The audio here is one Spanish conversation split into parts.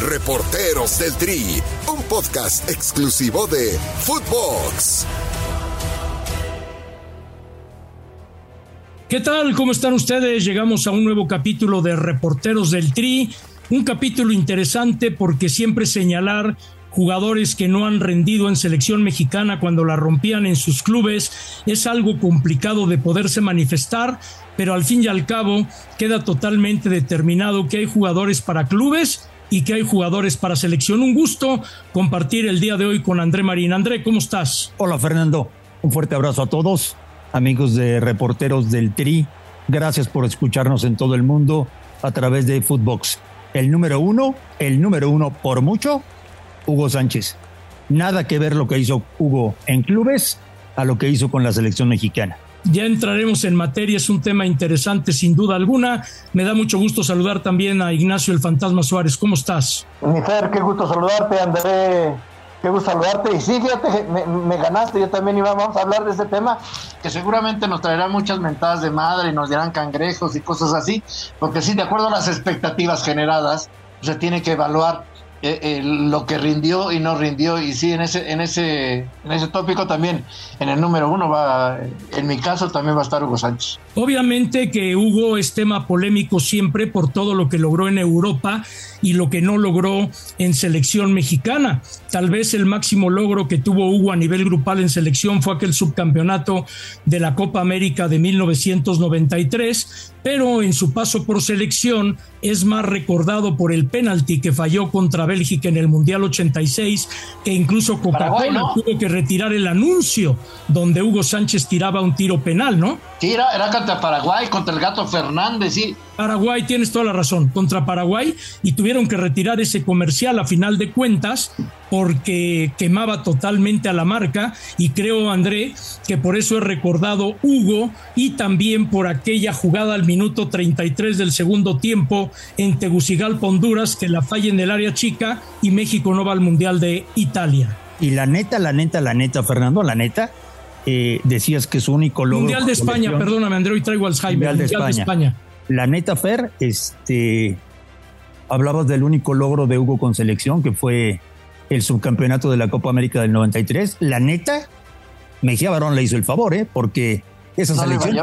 Reporteros del Tri, un podcast exclusivo de Footbox. ¿Qué tal? ¿Cómo están ustedes? Llegamos a un nuevo capítulo de Reporteros del Tri, un capítulo interesante porque siempre señalar jugadores que no han rendido en selección mexicana cuando la rompían en sus clubes, es algo complicado de poderse manifestar, pero al fin y al cabo queda totalmente determinado que hay jugadores para clubes y que hay jugadores para selección. Un gusto compartir el día de hoy con André Marín. André, ¿cómo estás? Hola Fernando, un fuerte abrazo a todos, amigos de reporteros del Tri. Gracias por escucharnos en todo el mundo a través de Footbox. El número uno, el número uno por mucho, Hugo Sánchez. Nada que ver lo que hizo Hugo en clubes a lo que hizo con la selección mexicana. Ya entraremos en materia, es un tema interesante sin duda alguna. Me da mucho gusto saludar también a Ignacio el Fantasma Suárez. ¿Cómo estás? Mi Fer, qué gusto saludarte, André. Qué gusto saludarte. Y sí, fíjate, me, ganaste. Yo también iba, vamos a hablar de este tema que seguramente nos traerá muchas mentadas de madre y nos dirán cangrejos y cosas así. Porque sí, de acuerdo a las expectativas generadas, se tiene que evaluar eh, eh, lo que rindió y no rindió y sí en ese en ese en ese tópico también en el número uno va en mi caso también va a estar Hugo Sánchez. Obviamente que Hugo es tema polémico siempre por todo lo que logró en Europa y lo que no logró en selección mexicana. Tal vez el máximo logro que tuvo Hugo a nivel grupal en selección fue aquel subcampeonato de la Copa América de 1993 pero en su paso por selección es más recordado por el penalti que falló contra Bélgica en el Mundial 86, que incluso Coca-Cola tuvo que retirar el anuncio donde Hugo Sánchez tiraba un tiro penal, ¿no? Sí, era, era contra Paraguay, contra el gato Fernández, sí. Paraguay, tienes toda la razón, contra Paraguay y tuvieron que retirar ese comercial a final de cuentas porque quemaba totalmente a la marca y creo, André, que por eso he recordado Hugo y también por aquella jugada al minuto 33 del segundo tiempo en Tegucigalpa, Honduras, que la falla en el área chica y México no va al Mundial de Italia. Y la neta, la neta, la neta, Fernando, la neta, eh, decías que su único logro... Mundial de España, perdóname, André, hoy traigo Alzheimer. Mundial, de, España. de España. La neta, Fer, este, hablabas del único logro de Hugo con selección, que fue el subcampeonato de la Copa América del 93. La neta, Mejía Barón le hizo el favor, ¿eh? porque esa no selección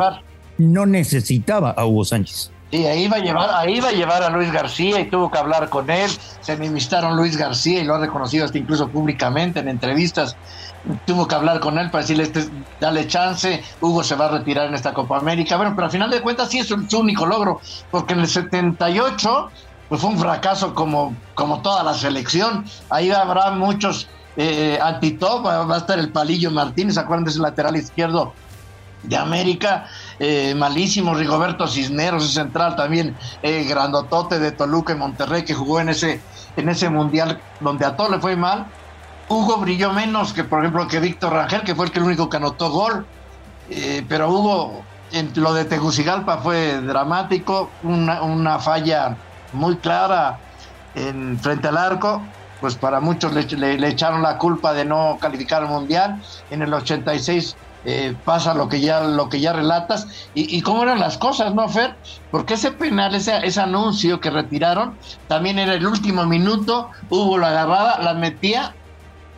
no necesitaba a Hugo Sánchez. Sí, ahí iba a llevar, ahí iba a llevar a Luis García y tuvo que hablar con él. Se enemistaron Luis García y lo ha reconocido hasta incluso públicamente en entrevistas. Tuvo que hablar con él para decirle, este, dale chance, Hugo se va a retirar en esta Copa América. Bueno, pero al final de cuentas sí es su, único logro, porque en el 78 pues fue un fracaso como, como toda la selección. Ahí habrá muchos eh, antitop, va a estar el Palillo Martínez, acuerdan de ese lateral izquierdo de América, eh, malísimo, Rigoberto Cisneros, central también, eh, grandotote de Toluca y Monterrey, que jugó en ese, en ese mundial donde a todo le fue mal. Hugo brilló menos que, por ejemplo, que Víctor Rangel, que fue el, que el único que anotó gol. Eh, pero Hugo, en lo de Tegucigalpa fue dramático, una, una falla muy clara en frente al arco, pues para muchos le, le, echaron la culpa de no calificar al mundial. En el 86 eh, pasa lo que ya lo que ya relatas y, cómo eran las cosas, ¿no, Fer? Porque ese penal, ese, ese anuncio que retiraron, también era el último minuto, hubo la agarrada, la metía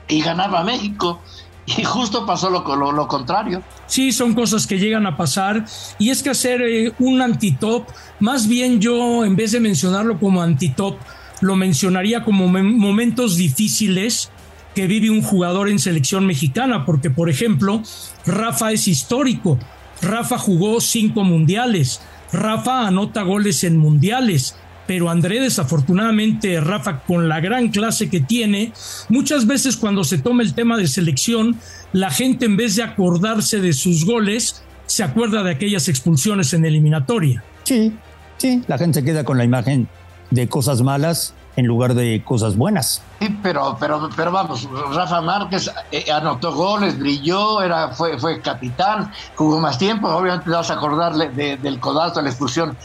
y ganaba México. Y justo pasó lo, lo, lo, contrario. Sí, son cosas que llegan a pasar. Y es que hacer eh, un antitop, más bien yo, en vez de mencionarlo como antitop, lo mencionaría como momentos difíciles que vive un jugador en selección mexicana, porque por ejemplo, Rafa es histórico. Rafa jugó cinco mundiales. Rafa anota goles en mundiales pero André desafortunadamente, Rafa, con la gran clase que tiene, muchas veces cuando se toma el tema de selección, la gente en vez de acordarse de sus goles, se acuerda de aquellas expulsiones en eliminatoria. Sí, sí, la gente queda con la imagen de cosas malas en lugar de cosas buenas. Sí, pero, pero, pero vamos, Rafa Márquez eh, anotó goles, brilló, era, fue, fue capitán, jugó más tiempo, obviamente te vas a acordarle de, del codazo, de la expulsión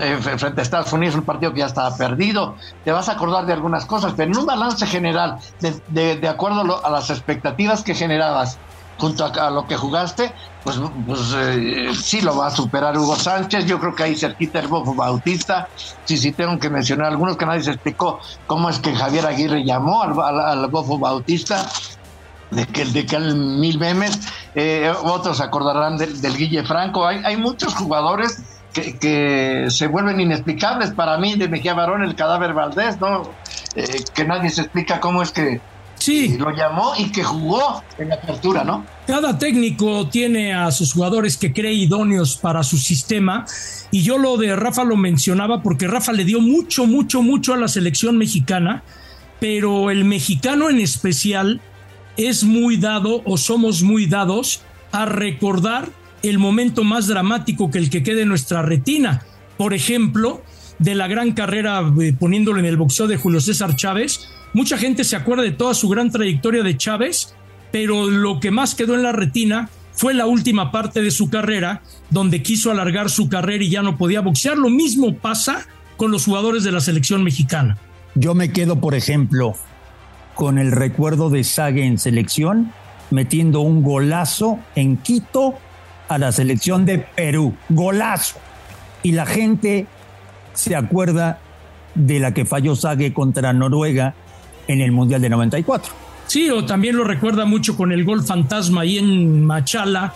eh, frente a Estados Unidos, un partido que ya estaba perdido, te vas a acordar de algunas cosas, pero en un balance general, de, de, de acuerdo a las expectativas que generabas junto a, lo que jugaste, pues, pues eh, sí lo va a superar Hugo Sánchez. Yo creo que ahí cerquita el Bofo Bautista. Sí, sí, tengo que mencionar algunos que nadie se explicó cómo es que Javier Aguirre llamó al, Bofo Bautista. De que, de que mil memes, eh, otros acordarán del, Guille Franco. Hay, hay muchos jugadores que, que, se vuelven inexplicables. Para mí, de Mejía Barón, el cadáver Valdés, ¿no? Eh, que nadie se explica cómo es que Sí. lo llamó y que jugó en la apertura, ¿no? Cada técnico tiene a sus jugadores que cree idóneos para su sistema. Y yo lo de Rafa lo mencionaba porque Rafa le dio mucho, mucho, mucho a la selección mexicana. Pero el mexicano en especial es muy dado o somos muy dados a recordar el momento más dramático que el que quede en nuestra retina. Por ejemplo, de la gran carrera, eh, poniéndolo en el boxeo de Julio César Chávez, Mucha gente se acuerda de toda su gran trayectoria de Chávez, pero lo que más quedó en la retina fue la última parte de su carrera, donde quiso alargar su carrera y ya no podía boxear. Lo mismo pasa con los jugadores de la selección mexicana. Yo me quedo, por ejemplo, con el recuerdo de Sague en selección, metiendo un golazo en Quito a la selección de Perú. Golazo. Y la gente se acuerda de la que falló Sague contra Noruega en el Mundial de 94. Sí, o también lo recuerda mucho con el gol fantasma ahí en Machala,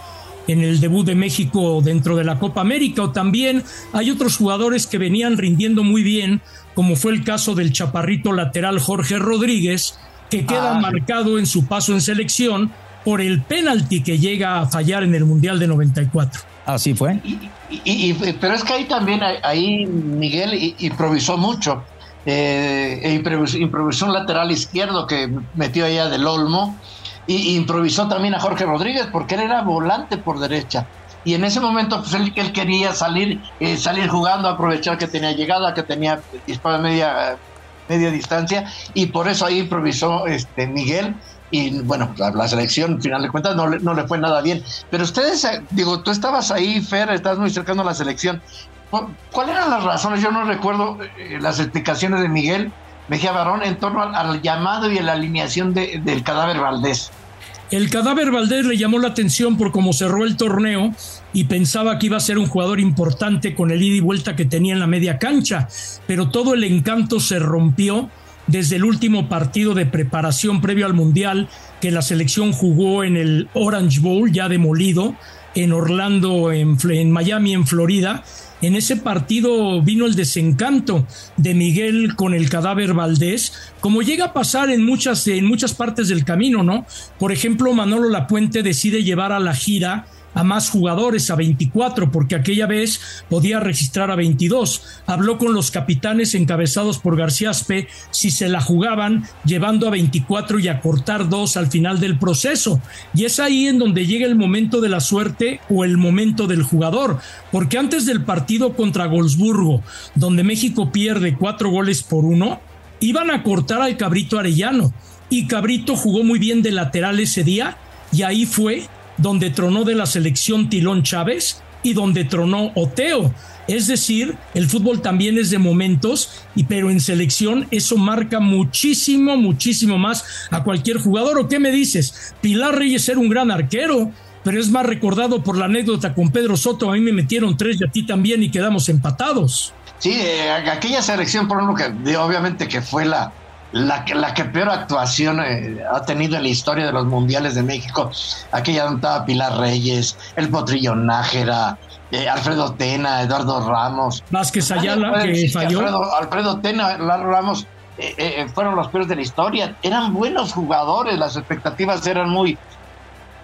en el debut de México dentro de la Copa América, o también hay otros jugadores que venían rindiendo muy bien, como fue el caso del chaparrito lateral Jorge Rodríguez, que queda ah. marcado en su paso en selección por el penalti que llega a fallar en el Mundial de 94. Así fue. Y, pero es que ahí también, ahí Miguel improvisó mucho eh, e improvisó, un lateral izquierdo que metió allá del Olmo, y improvisó también a Jorge Rodríguez, porque él era volante por derecha. Y en ese momento, pues él, quería salir, eh, salir jugando, aprovechar que tenía llegada, que tenía disparo media, media distancia, y por eso ahí improvisó este Miguel. Y bueno, la, selección, al final de cuentas, no le, no le fue nada bien. Pero ustedes, eh, digo, tú estabas ahí, Fer, estás muy cercano a la selección. ¿Cuáles eran las razones? Yo no recuerdo eh, las explicaciones de Miguel Mejía Barón en torno al, llamado y a la alineación del cadáver Valdés. El cadáver Valdés le llamó la atención por cómo cerró el torneo y pensaba que iba a ser un jugador importante con el ida y vuelta que tenía en la media cancha, pero todo el encanto se rompió desde el último partido de preparación previo al Mundial que la selección jugó en el Orange Bowl, ya demolido, en Orlando, en, en Miami, en Florida, en ese partido vino el desencanto de Miguel con el cadáver Valdés, como llega a pasar en muchas, en muchas partes del camino, ¿no? Por ejemplo, Manolo Lapuente decide llevar a la gira a más jugadores, a 24, porque aquella vez podía registrar a 22. Habló con los capitanes encabezados por García Aspe si se la jugaban llevando a 24 y a cortar dos al final del proceso. Y es ahí en donde llega el momento de la suerte o el momento del jugador, porque antes del partido contra Goldsburgo, donde México pierde cuatro goles por uno, iban a cortar al Cabrito Arellano. Y Cabrito jugó muy bien de lateral ese día y ahí fue donde tronó de la selección Tilón Chávez y donde tronó Oteo. Es decir, el fútbol también es de momentos, y pero en selección eso marca muchísimo, muchísimo más a cualquier jugador. ¿O qué me dices? Pilar Reyes era un gran arquero, pero es más recordado por la anécdota con Pedro Soto. A mí me metieron tres y a ti también y quedamos empatados. Sí, eh, aquella selección, por ejemplo, que obviamente que fue la, la que, la que peor actuación eh, ha tenido en la historia de los mundiales de México, aquella donde estaba Pilar Reyes, el Potrillo Nájera, eh, Alfredo Tena, Eduardo Ramos. Vázquez Ayala, que falló. Alfredo, Alfredo Tena, Eduardo Ramos, eh, fueron los peores de la historia. Eran buenos jugadores, las expectativas eran muy,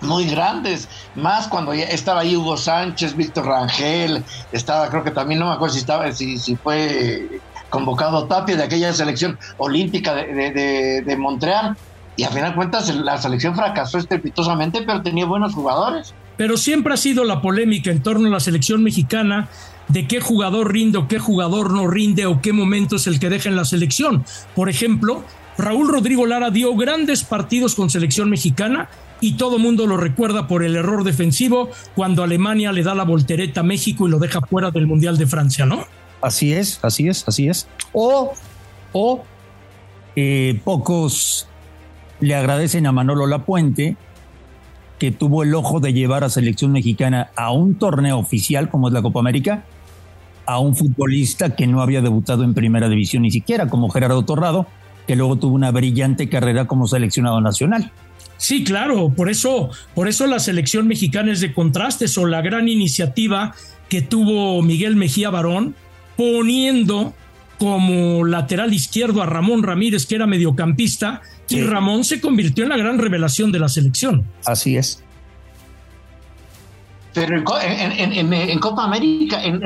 muy grandes, más cuando ya estaba ahí Hugo Sánchez, Víctor Rangel, estaba, creo que también, no me acuerdo si estaba, si, si fue convocado Tapia de aquella selección olímpica de, Montreal. Y a final de cuentas la selección fracasó estrepitosamente, pero tenía buenos jugadores. Pero siempre ha sido la polémica en torno a la selección mexicana de qué jugador rinde o qué jugador no rinde o qué momento es el que deja en la selección. Por ejemplo, Raúl Rodrigo Lara dio grandes partidos con selección mexicana y todo mundo lo recuerda por el error defensivo cuando Alemania le da la voltereta a México y lo deja fuera del Mundial de Francia, ¿no? Así es, así es, así es. O, o eh, pocos le agradecen a Manolo Lapuente que tuvo el ojo de llevar a selección mexicana a un torneo oficial como es la Copa América, a un futbolista que no había debutado en primera división ni siquiera, como Gerardo Torrado, que luego tuvo una brillante carrera como seleccionado nacional. Sí, claro, por eso, por eso la selección mexicana es de contrastes o la gran iniciativa que tuvo Miguel Mejía Barón poniendo como lateral izquierdo a Ramón Ramírez, que era mediocampista, y Ramón se convirtió en la gran revelación de la selección. Así es. Pero en, Copa América, en,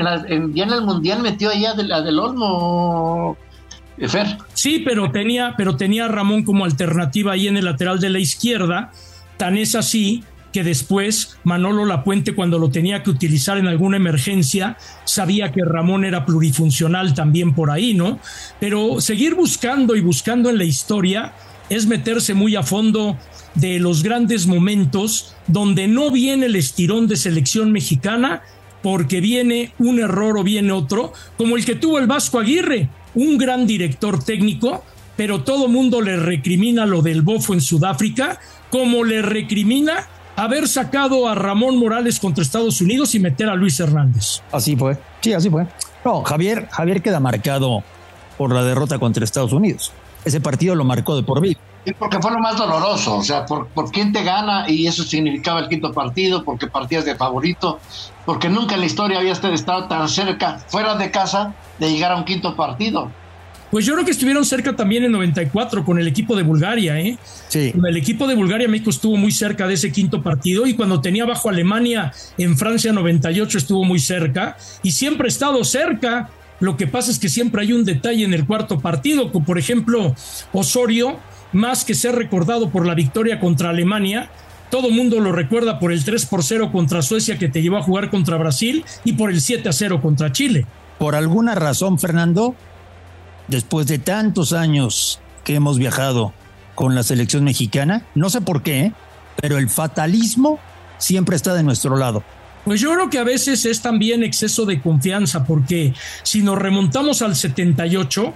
ya en el Mundial metió allá de la del Olmo, Fer. Sí, pero tenía, pero tenía a Ramón como alternativa ahí en el lateral de la izquierda. Tan es así que después Manolo Lapuente cuando lo tenía que utilizar en alguna emergencia sabía que Ramón era plurifuncional también por ahí, ¿no? Pero seguir buscando y buscando en la historia es meterse muy a fondo de los grandes momentos donde no viene el estirón de selección mexicana porque viene un error o viene otro, como el que tuvo el Vasco Aguirre, un gran director técnico, pero todo mundo le recrimina lo del bofo en Sudáfrica, como le recrimina haber sacado a Ramón Morales contra Estados Unidos y meter a Luis Hernández. Así fue, sí, así fue. No, Javier, Javier queda marcado por la derrota contra Estados Unidos. Ese partido lo marcó de por vida. Y porque fue lo más doloroso, o sea, por, por quién te gana y eso significaba el quinto partido, porque partías de favorito, porque nunca en la historia había estado tan cerca, fuera de casa, de llegar a un quinto partido. Pues yo creo que estuvieron cerca también en 94 con el equipo de Bulgaria, ¿eh? Sí. Con el equipo de Bulgaria, México estuvo muy cerca de ese quinto partido y cuando tenía bajo Alemania en Francia 98 estuvo muy cerca y siempre ha estado cerca. Lo que pasa es que siempre hay un detalle en el cuarto partido, como por ejemplo Osorio, más que ser recordado por la victoria contra Alemania, todo mundo lo recuerda por el 3 por 0 contra Suecia que te llevó a jugar contra Brasil y por el 7 a 0 contra Chile. Por alguna razón, Fernando, después de tantos años que hemos viajado con la selección mexicana, no sé por qué, pero el fatalismo siempre está de nuestro lado. Pues yo creo que a veces es también exceso de confianza, porque si nos remontamos al 78,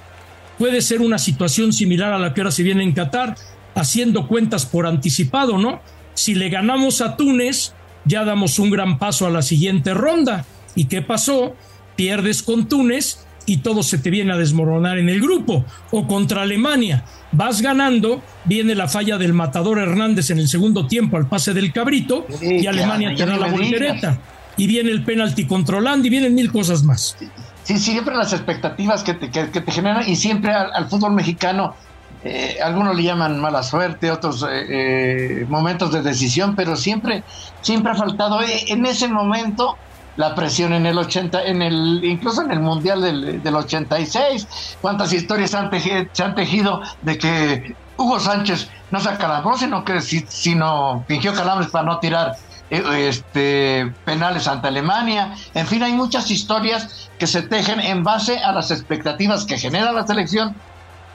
puede ser una situación similar a la que ahora se viene en Qatar, haciendo cuentas por anticipado, ¿no? Si le ganamos a Túnez, ya damos un gran paso a la siguiente ronda. ¿Y qué pasó? Pierdes con Túnez y todo se te viene a desmoronar en el grupo. O contra Alemania, vas ganando, viene la falla del matador Hernández en el segundo tiempo al pase del cabrito y Alemania te da la voltereta. Y viene el penalti controlando y vienen mil cosas más. Sí, siempre las expectativas que te, que, te generan y siempre al, fútbol mexicano, eh, algunos le llaman mala suerte, otros eh, eh, momentos de decisión, pero siempre, siempre ha faltado en ese momento la presión en el 80, en el, incluso en el Mundial del, del 86. ¿Cuántas historias han se han tejido de que Hugo Sánchez no se acalambó, sino que sino fingió calambres para no tirar eh, este, penales ante Alemania? En fin, hay muchas historias que se tejen en base a las expectativas que genera la selección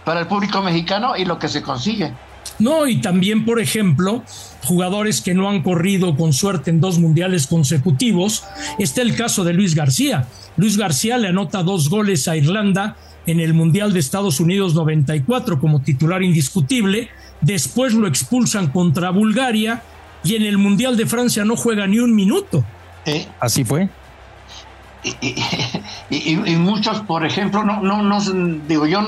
para el público mexicano y lo que se consigue. No, y también, por ejemplo, jugadores que no han corrido con suerte en dos mundiales consecutivos. Está el caso de Luis García. Luis García le anota dos goles a Irlanda en el Mundial de Estados Unidos 94 como titular indiscutible. Después lo expulsan contra Bulgaria y en el Mundial de Francia no juega ni un minuto. Así fue. Y, muchos, por ejemplo, no, no, no, digo yo,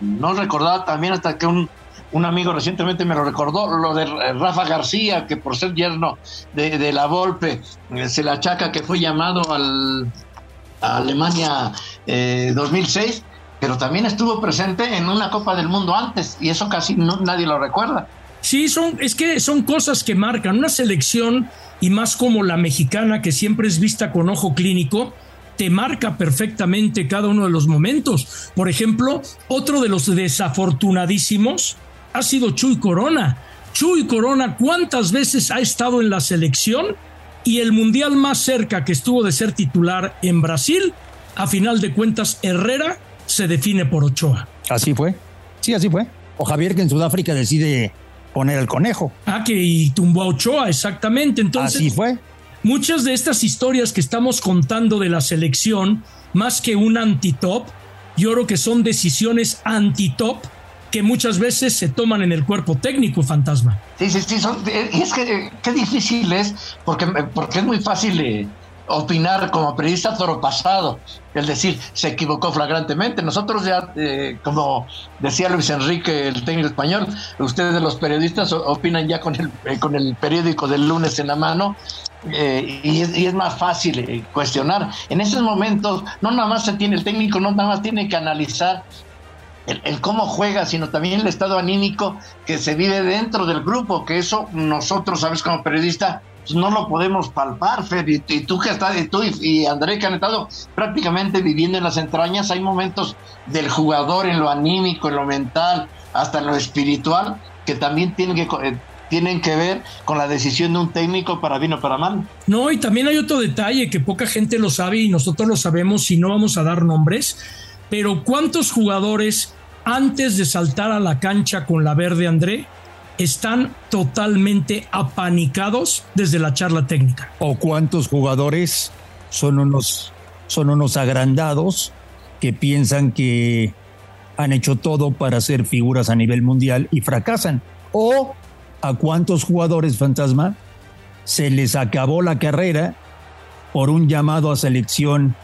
no recordaba también hasta que un un amigo recientemente me lo recordó, lo de Rafa García, que por ser yerno de, la Volpe, eh, se la achaca que fue llamado al, a Alemania 2006, eh, pero también estuvo presente en una Copa del Mundo antes, y eso casi nadie lo recuerda. Sí, son, es que son cosas que marcan una selección, y más como la mexicana, que siempre es vista con ojo clínico, te marca perfectamente cada uno de los momentos. Por ejemplo, otro de los desafortunadísimos ha sido Chuy Corona. Chuy Corona, ¿cuántas veces ha estado en la selección? Y el mundial más cerca que estuvo de ser titular en Brasil, a final de cuentas, Herrera se define por Ochoa. Así fue. Sí, así fue. O Javier que en Sudáfrica decide poner el conejo. Ah, que y tumbó a Ochoa, exactamente. Entonces, así fue. Muchas de estas historias que estamos contando de la selección, más que un anti-top, yo creo que son decisiones anti-top que muchas veces se toman en el cuerpo técnico, fantasma. Sí, sí, sí, y es que qué difícil es, porque, porque es muy fácil opinar como periodista toro pasado, es decir, se equivocó flagrantemente. Nosotros ya, eh, como decía Luis Enrique, el técnico español, ustedes los periodistas opinan ya con el, eh, con el periódico del lunes en la mano eh, y, es, más fácil cuestionar. En esos momentos, no nada más se tiene el técnico, no nada más tiene que analizar el, cómo juega, sino también el estado anímico que se vive dentro del grupo, que eso nosotros, sabes, como periodista, pues, no lo podemos palpar, Fer, y, tú que estás, y tú y, André que han estado prácticamente viviendo en las entrañas, hay momentos del jugador en lo anímico, en lo mental, hasta en lo espiritual, que también tienen que, eh, tienen que ver con la decisión de un técnico para bien o para mal. No, y también hay otro detalle que poca gente lo sabe y nosotros lo sabemos y no vamos a dar nombres, pero ¿cuántos jugadores antes de saltar a la cancha con la verde, André, están totalmente apanicados desde la charla técnica. ¿O cuántos jugadores son unos, son unos agrandados que piensan que han hecho todo para ser figuras a nivel mundial y fracasan? ¿O a cuántos jugadores fantasma se les acabó la carrera por un llamado a selección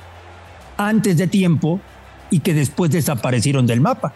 antes de tiempo y que después desaparecieron del mapa?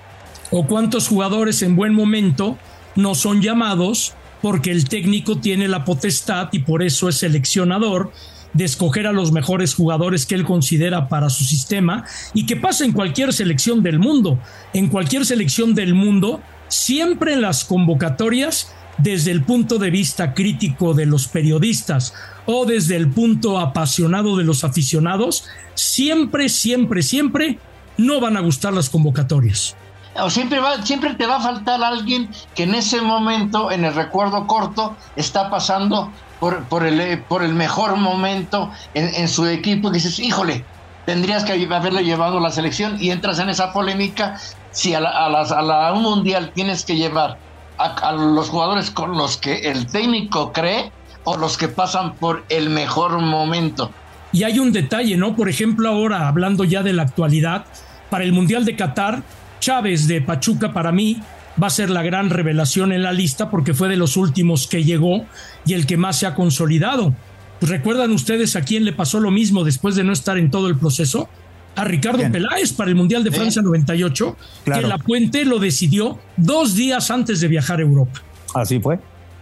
¿O cuántos jugadores en buen momento no son llamados porque el técnico tiene la potestad y por eso es seleccionador de escoger a los mejores jugadores que él considera para su sistema y que pasa en cualquier selección del mundo. En cualquier selección del mundo, siempre en las convocatorias, desde el punto de vista crítico de los periodistas o desde el punto apasionado de los aficionados, siempre, siempre, siempre no van a gustar las convocatorias o siempre, va, siempre te va a faltar alguien que en ese momento, en el recuerdo corto, está pasando por, por, el, por el mejor momento en, su equipo. Dices, híjole, tendrías que haberle llevado a la selección y entras en esa polémica. Si a la, a la un mundial tienes que llevar a, los jugadores con los que el técnico cree o los que pasan por el mejor momento. Y hay un detalle, ¿no? Por ejemplo, ahora hablando ya de la actualidad, para el Mundial de Qatar, Chávez de Pachuca para mí va a ser la gran revelación en la lista porque fue de los últimos que llegó y el que más se ha consolidado. ¿Recuerdan ustedes a quién le pasó lo mismo después de no estar en todo el proceso? A Ricardo Peláez para el Mundial de Francia 98, que la Puente lo decidió dos días antes de viajar a Europa. Así fue,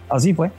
así fue.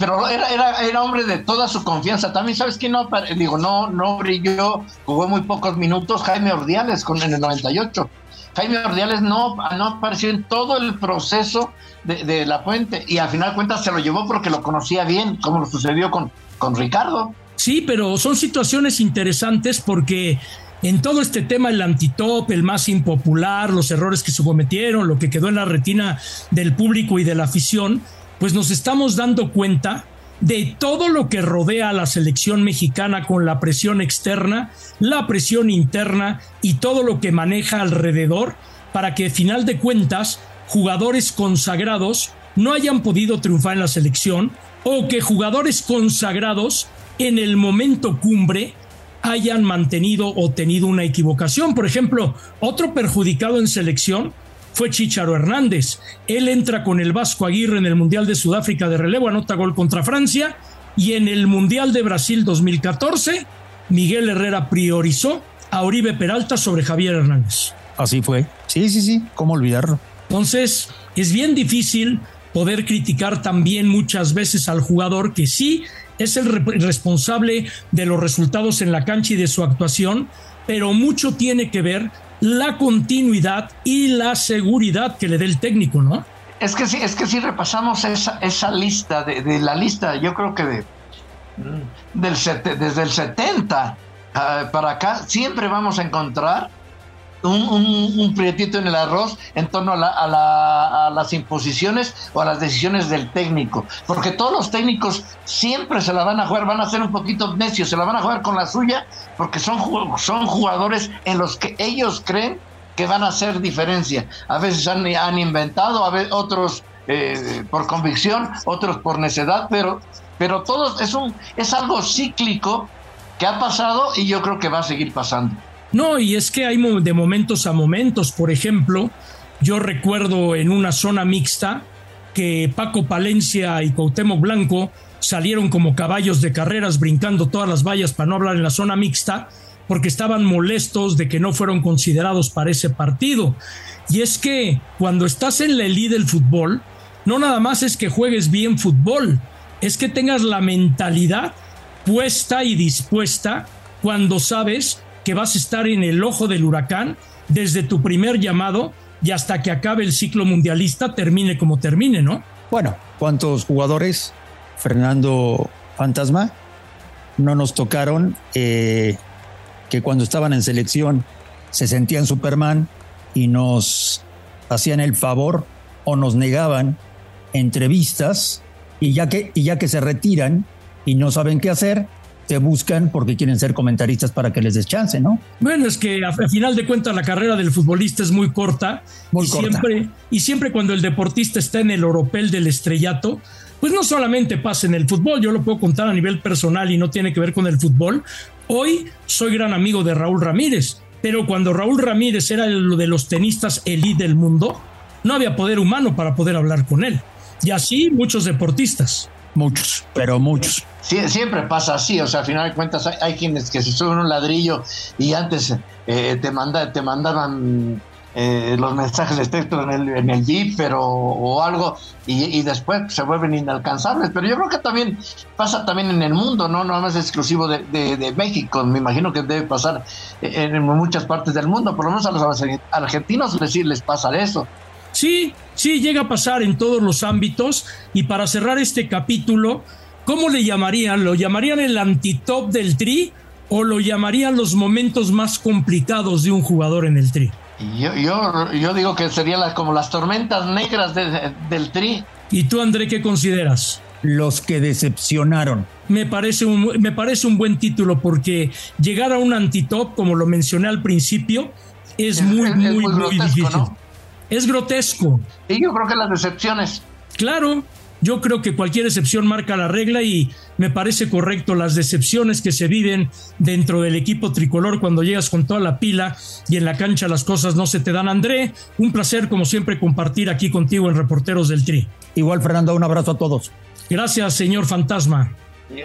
pero era, era, era, hombre de toda su confianza. También, ¿sabes quién no? Digo, no, no brilló, jugó muy pocos minutos. Jaime Ordiales con, en el 98. Jaime Ordiales no, no apareció en todo el proceso de, la puente y al final cuentas se lo llevó porque lo conocía bien, como lo sucedió con, con Ricardo. Sí, pero son situaciones interesantes porque en todo este tema, el antitop, el más impopular, los errores que se cometieron, lo que quedó en la retina del público y de la afición, pues nos estamos dando cuenta de todo lo que rodea a la selección mexicana con la presión externa, la presión interna y todo lo que maneja alrededor para que, final de cuentas, jugadores consagrados no hayan podido triunfar en la selección o que jugadores consagrados en el momento cumbre hayan mantenido o tenido una equivocación. Por ejemplo, otro perjudicado en selección fue Chicharo Hernández. Él entra con el Vasco Aguirre en el Mundial de Sudáfrica de relevo, anota gol contra Francia y en el Mundial de Brasil 2014 Miguel Herrera priorizó a Oribe Peralta sobre Javier Hernández. Así fue. Sí, sí, sí, ¿cómo olvidarlo? Entonces, es bien difícil poder criticar también muchas veces al jugador que sí es el responsable de los resultados en la cancha y de su actuación, pero mucho tiene que ver la continuidad y la seguridad que le dé el técnico, ¿no? Es que sí, es que si repasamos esa, esa lista, de, la lista, yo creo que de, del, desde el 70 ah, para acá, siempre vamos a encontrar un, un, prietito en el arroz en torno a, las imposiciones o a las decisiones del técnico. Porque todos los técnicos siempre se la van a jugar, van a ser un poquito necios, se la van a jugar con la suya, porque son, son jugadores en los que ellos creen que van a hacer diferencia. A veces han, han inventado, a veces otros eh, por convicción, otros por necedad, pero, pero todos es, un, es algo cíclico que ha pasado y yo creo que va a seguir pasando. No, y es que hay de momentos a momentos, por ejemplo, Yo recuerdo en una zona mixta que Paco Palencia y Cuauhtémoc Blanco salieron como caballos de carreras brincando todas las vallas para no hablar en la zona mixta porque estaban molestos de que no fueron considerados para ese partido. Y es que cuando estás en la elite del fútbol, no nada más es que juegues bien fútbol, es que tengas la mentalidad puesta y dispuesta cuando sabes que vas a estar en el ojo del huracán desde tu primer llamado y hasta que acabe el ciclo mundialista, termine como termine, ¿no? Bueno, ¿cuántos jugadores, Fernando Fantasma, no nos tocaron eh, que cuando estaban en selección se sentían Superman y nos hacían el favor o nos negaban entrevistas y ya que, y ya que se retiran y no saben qué hacer, te buscan porque quieren ser comentaristas para que les des chance, ¿no? Bueno, es que a, final de cuentas la carrera del futbolista es muy corta. Muy y corta. Siempre, y siempre cuando el deportista está en el oropel del estrellato, pues no solamente pasa en el fútbol, yo lo puedo contar a nivel personal y no tiene que ver con el fútbol. Hoy soy gran amigo de Raúl Ramírez, pero cuando Raúl Ramírez era lo de los tenistas elite del mundo, no había poder humano para poder hablar con él. Y así muchos deportistas. Muchos, pero muchos. Siempre pasa así, o sea, al final de cuentas hay, hay quienes que se suben un ladrillo y antes eh, te, manda, te mandaban eh, los mensajes de texto en el, en el Jeep pero, o algo y, y, después se vuelven inalcanzables. Pero yo creo que también pasa también en el mundo, no, no es exclusivo de, de, de México, me imagino que debe pasar en, en, muchas partes del mundo, por lo menos a los argentinos les, les pasa eso. Sí, sí, llega a pasar en todos los ámbitos. Y para cerrar este capítulo, ¿cómo le llamarían? ¿Lo llamarían el antitop del tri o lo llamarían los momentos más complicados de un jugador en el tri? Yo, yo, yo digo que serían las, como las tormentas negras de, de, del tri. ¿Y tú, André, qué consideras? Los que decepcionaron. Me parece, un, me parece un buen título porque llegar a un antitop, como lo mencioné al principio, es, es muy, es, muy, muy, muy grotesco, difícil. ¿no? Es grotesco. Y yo creo que las decepciones. Claro, yo creo que cualquier excepción marca la regla y me parece correcto las decepciones que se viven dentro del equipo tricolor cuando llegas con toda la pila y en la cancha las cosas no se te dan. André, un placer como siempre compartir aquí contigo en Reporteros del Tri. Igual, Fernando, un abrazo a todos. Gracias, señor Fantasma.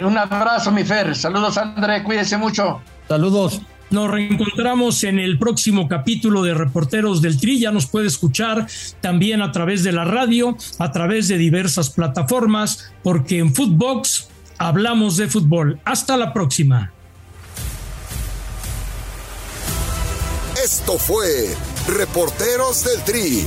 Un abrazo, mi Fer. Saludos, André. Cuídese mucho. Saludos. Nos reencontramos en el próximo capítulo de Reporteros del Tri. Ya nos puede escuchar también a través de la radio, a través de diversas plataformas, porque en Footbox hablamos de fútbol. Hasta la próxima. Esto fue Reporteros del Tri